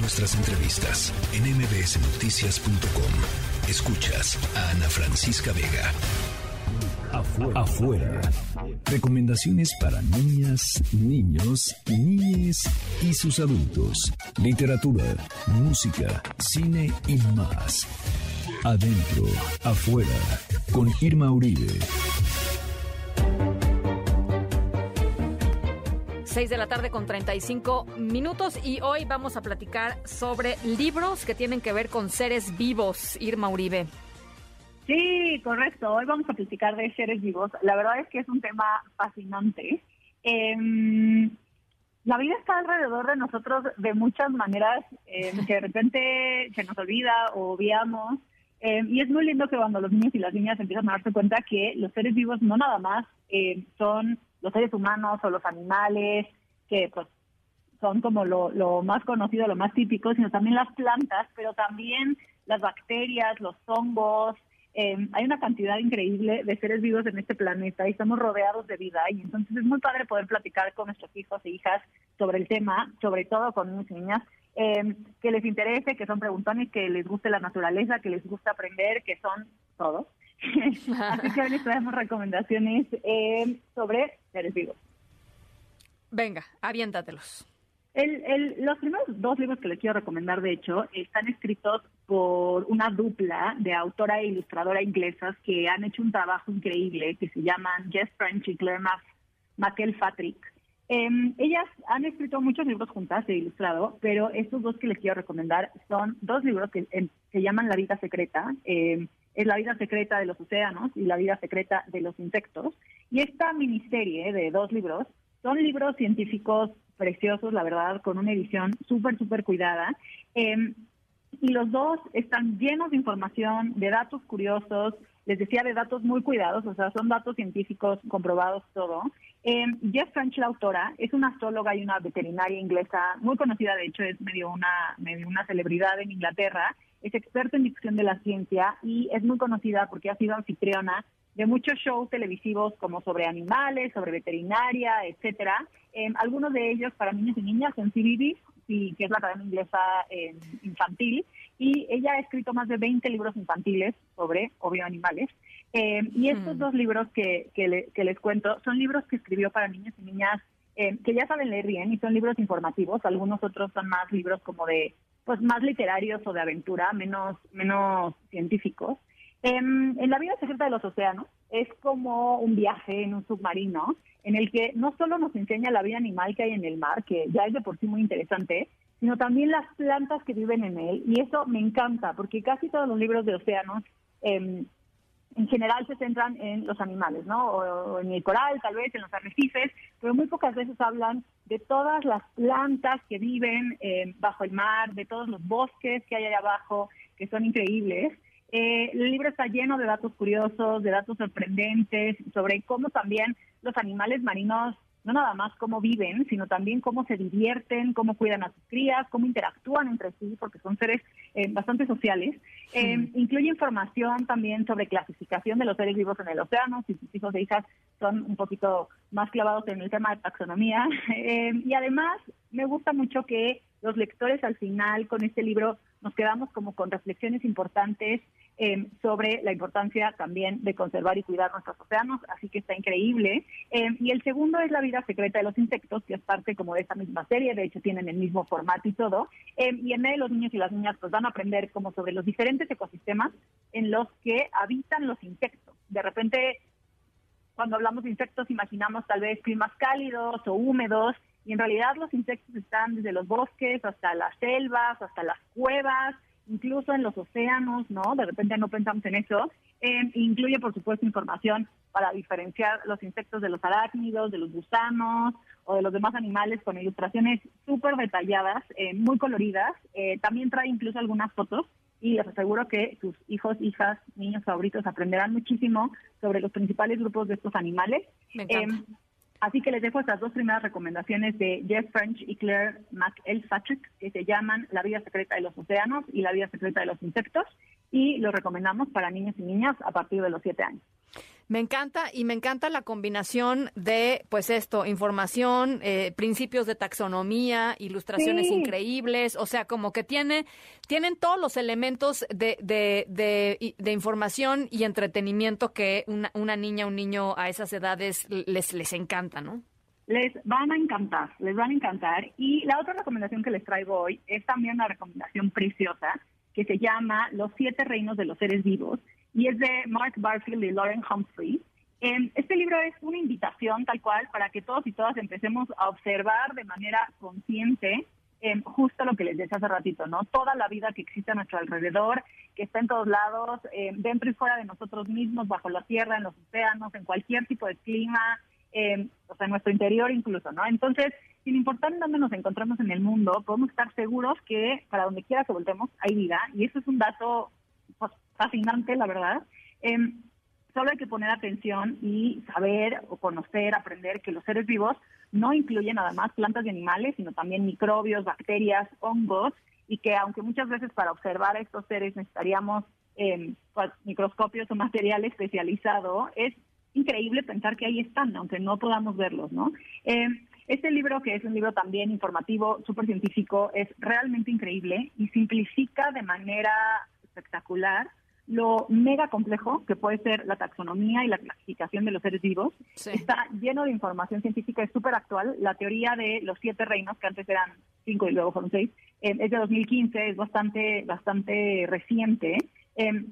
Nuestras entrevistas en mbsnoticias.com. Escuchas a Ana Francisca Vega. Afuera. Afuera. Recomendaciones para niñas, niños, niñes y sus adultos. Literatura, música, cine y más. Adentro, afuera, con Irma Uribe. 6 de la tarde con 35 minutos y hoy vamos a platicar sobre libros que tienen que ver con seres vivos. Irma Uribe. Sí, correcto. Hoy vamos a platicar de seres vivos. La verdad es que es un tema fascinante. Em, la vida está alrededor de nosotros de muchas maneras em, que de repente se nos olvida o obviamos. Em, y es muy lindo que cuando los niños y las niñas empiezan a darse cuenta que los seres vivos no nada más son los seres humanos o los animales, que pues son como lo, lo más conocido, lo más típico, sino también las plantas, pero también las bacterias, los hongos, Em, hay una cantidad increíble de seres vivos en este planeta y estamos rodeados de vida y entonces es muy padre poder platicar con nuestros hijos e hijas sobre el tema, sobre todo con niños y niñas, em, que les interese, que son preguntones, que les guste la naturaleza, que les gusta aprender, que son todos. Así que hoy les traemos recomendaciones em, sobre seres vivos. Venga, aviéntatelos. El, los primeros dos libros que les quiero recomendar, de hecho, están escritos por una dupla de autora e ilustradora inglesas que han hecho un trabajo increíble, que se llaman Jess French y Claire McElfatrick. Em, ellas han escrito muchos libros juntas e ilustrado, pero estos dos que les quiero recomendar son dos libros que em, se llaman La vida secreta. Em, es La vida secreta de los océanos y La vida secreta de los insectos. Y esta miniserie de dos libros son libros científicos preciosos, la verdad, con una edición súper, súper cuidada. Eh, y los dos están llenos de información, de datos curiosos, les decía de datos muy cuidados, o sea, son datos científicos comprobados todo. Eh, Jeff French, la autora, es una astróloga y una veterinaria inglesa muy conocida, de hecho es medio una, medio una celebridad en Inglaterra, es experta en difusión de la ciencia y es muy conocida porque ha sido anfitriona de muchos shows televisivos como sobre animales, sobre veterinaria, etcétera. Em, algunos de ellos para niños y niñas en CBB, que es la Academia Inglesa em, Infantil, y ella ha escrito más de 20 libros infantiles sobre, obvio, animales. Em, y estos mm. dos libros que, que, les cuento son libros que escribió para niños y niñas que ya saben leer bien y son libros informativos. Algunos otros son más libros como de, pues más literarios o de aventura, menos, menos científicos. En, la vida secreta de los océanos es como un viaje en un submarino en el que no solo nos enseña la vida animal que hay en el mar, que ya es de por sí muy interesante, sino también las plantas que viven en él. Y eso me encanta, porque casi todos los libros de océanos em, en general se centran en los animales, ¿no? O, en el coral, tal vez, en los arrecifes, pero muy pocas veces hablan de todas las plantas que viven em, bajo el mar, de todos los bosques que hay allá abajo, que son increíbles. Eh, el libro está lleno de datos curiosos, de datos sorprendentes, sobre cómo también los animales marinos, no nada más cómo viven, sino también cómo se divierten, cómo cuidan a sus crías, cómo interactúan entre sí, porque son seres eh, bastante sociales. Eh, incluye información también sobre clasificación de los seres vivos en el océano, si sus hijos e hijas son un poquito más clavados en el tema de taxonomía. y además, me gusta mucho que los lectores al final con este libro nos quedamos como con reflexiones importantes eh, sobre la importancia también de conservar y cuidar nuestros océanos, así que está increíble. Eh, y el segundo es La vida secreta de los insectos, que es parte como de esta misma serie, de hecho tienen el mismo formato y todo. Eh, y en él los niños y las niñas pues van a aprender como sobre los diferentes ecosistemas en los que habitan los insectos. De repente, cuando hablamos de insectos, imaginamos tal vez climas cálidos o húmedos, y en realidad los insectos están desde los bosques hasta las selvas, hasta las cuevas, incluso en los océanos, ¿no? De repente no pensamos en eso. Eh, incluye, por supuesto, información para diferenciar los insectos de los arácnidos, de los gusanos o de los demás animales con ilustraciones súper detalladas, eh, muy coloridas. Eh, también trae incluso algunas fotos y les aseguro que sus hijos, hijas, niños favoritos aprenderán muchísimo sobre los principales grupos de estos animales. Me Así que les dejo estas dos primeras recomendaciones de Jeff French y Claire McElfatrick, que se llaman La vida secreta de los océanos y La vida secreta de los insectos, y los recomendamos para niños y niñas a partir de los siete años. Me encanta y me encanta la combinación de, pues esto, información, eh, principios de taxonomía, ilustraciones increíbles, o sea, como que tiene, tienen todos los elementos de, de, de, información y entretenimiento que una, una niña, un niño a esas edades les, les encanta, ¿no? Les van a encantar, les van a encantar. Y la otra recomendación que les traigo hoy es también una recomendación preciosa que se llama Los siete reinos de los seres vivos y es de Mark Barfield y Lauren Humphrey. Em, este libro es una invitación tal cual para que todos y todas empecemos a observar de manera consciente em, justo lo que les decía hace ratito, ¿no? Toda la vida que existe a nuestro alrededor, que está en todos lados, em, dentro y fuera de nosotros mismos, bajo la tierra, en los océanos, en cualquier tipo de clima, o sea, en nuestro interior incluso, ¿no? Entonces, sin importar en dónde nos encontramos en el mundo, podemos estar seguros que para donde quiera que voltemos hay vida, y eso es un dato fascinante, la verdad. Em, solo hay que poner atención y saber o conocer, aprender que los seres vivos no incluyen nada más plantas y animales, sino también microbios, bacterias, hongos, y que aunque muchas veces para observar a estos seres necesitaríamos eh, microscopios o material especializado, es increíble pensar que ahí están, aunque no podamos verlos, ¿no? Em, este libro, que es un libro también informativo, súper científico, es realmente increíble y simplifica de manera espectacular lo mega complejo que puede ser la taxonomía y la clasificación de los seres vivos. Está lleno de información científica, es súper actual. La teoría de los siete reinos, que antes eran cinco y luego fueron seis, eh, es de 2015, es bastante, bastante reciente. Eh,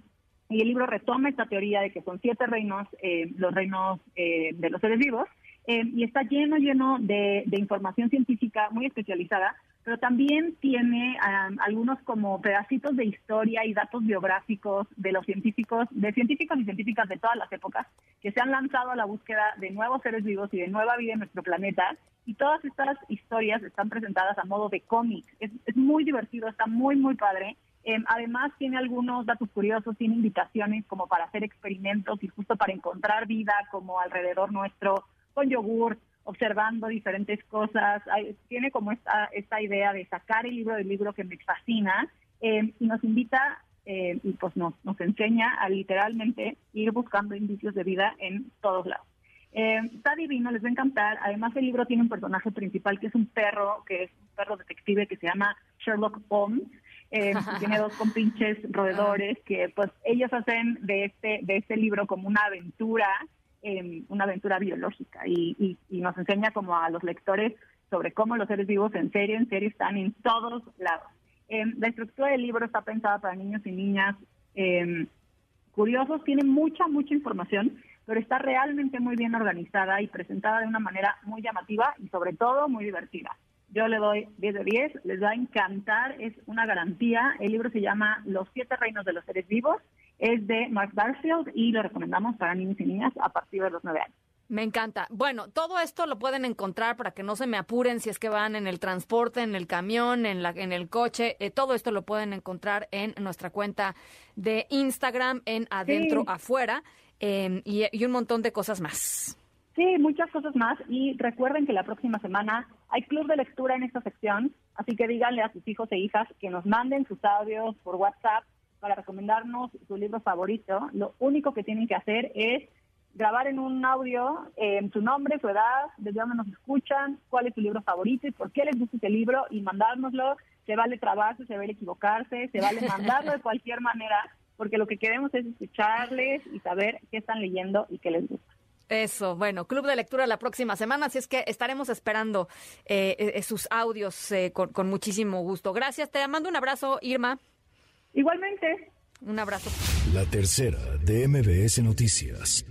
y el libro retoma esta teoría de que son siete reinos, eh, los reinos de los seres vivos, y está lleno, lleno de, de información científica muy especializada pero también tiene algunos como pedacitos de historia y datos biográficos de los científicos, de científicos y científicas de todas las épocas, que se han lanzado a la búsqueda de nuevos seres vivos y de nueva vida en nuestro planeta. Y todas estas historias están presentadas a modo de cómic. Es, muy divertido, está muy, muy padre. Em, además, tiene algunos datos curiosos, tiene invitaciones como para hacer experimentos y justo para encontrar vida como alrededor nuestro, con yogur, observando diferentes cosas, tiene como esta, esta idea de sacar el libro del libro que me fascina eh, y nos invita eh, y pues nos, nos enseña a literalmente ir buscando indicios de vida en todos lados. Eh, está divino, les va a encantar. Además, el libro tiene un personaje principal que es un perro, que es un perro detective que se llama Sherlock Holmes. tiene dos compinches roedores que pues ellos hacen de este de este libro como una aventura una aventura biológica y, nos enseña como a los lectores sobre cómo los seres vivos en serio, en serio están en todos lados. Em, la estructura del libro está pensada para niños y niñas em, curiosos, tiene mucha, mucha información, pero está realmente muy bien organizada y presentada de una manera muy llamativa y sobre todo muy divertida. Yo le doy 10 de 10, les va a encantar, es una garantía. El libro se llama Los siete reinos de los seres vivos es de Mark Barfield y lo recomendamos para niños y niñas a partir de los nueve años. Me encanta. Bueno, todo esto lo pueden encontrar para que no se me apuren si es que van en el transporte, en el camión, en, la, en el coche. Eh, todo esto lo pueden encontrar en nuestra cuenta de Instagram, en Adentro Afuera, em, y, y un montón de cosas más. Sí, muchas cosas más. Y recuerden que la próxima semana hay club de lectura en esta sección, así que díganle a sus hijos e hijas que nos manden sus audios por WhatsApp para recomendarnos su libro favorito, lo único que tienen que hacer es grabar en un audio eh, su nombre, su edad, desde dónde nos escuchan, cuál es su libro favorito y por qué les gusta ese libro y mandárnoslo. Se vale trabarse, se vale equivocarse, se vale mandarlo de cualquier manera, porque lo que queremos es escucharles y saber qué están leyendo y qué les gusta. Eso, bueno, club de lectura la próxima semana, así es que estaremos esperando eh, eh, sus audios con, con muchísimo gusto. Gracias, te mando un abrazo, Irma. Igualmente. Un abrazo. La tercera de MBS Noticias.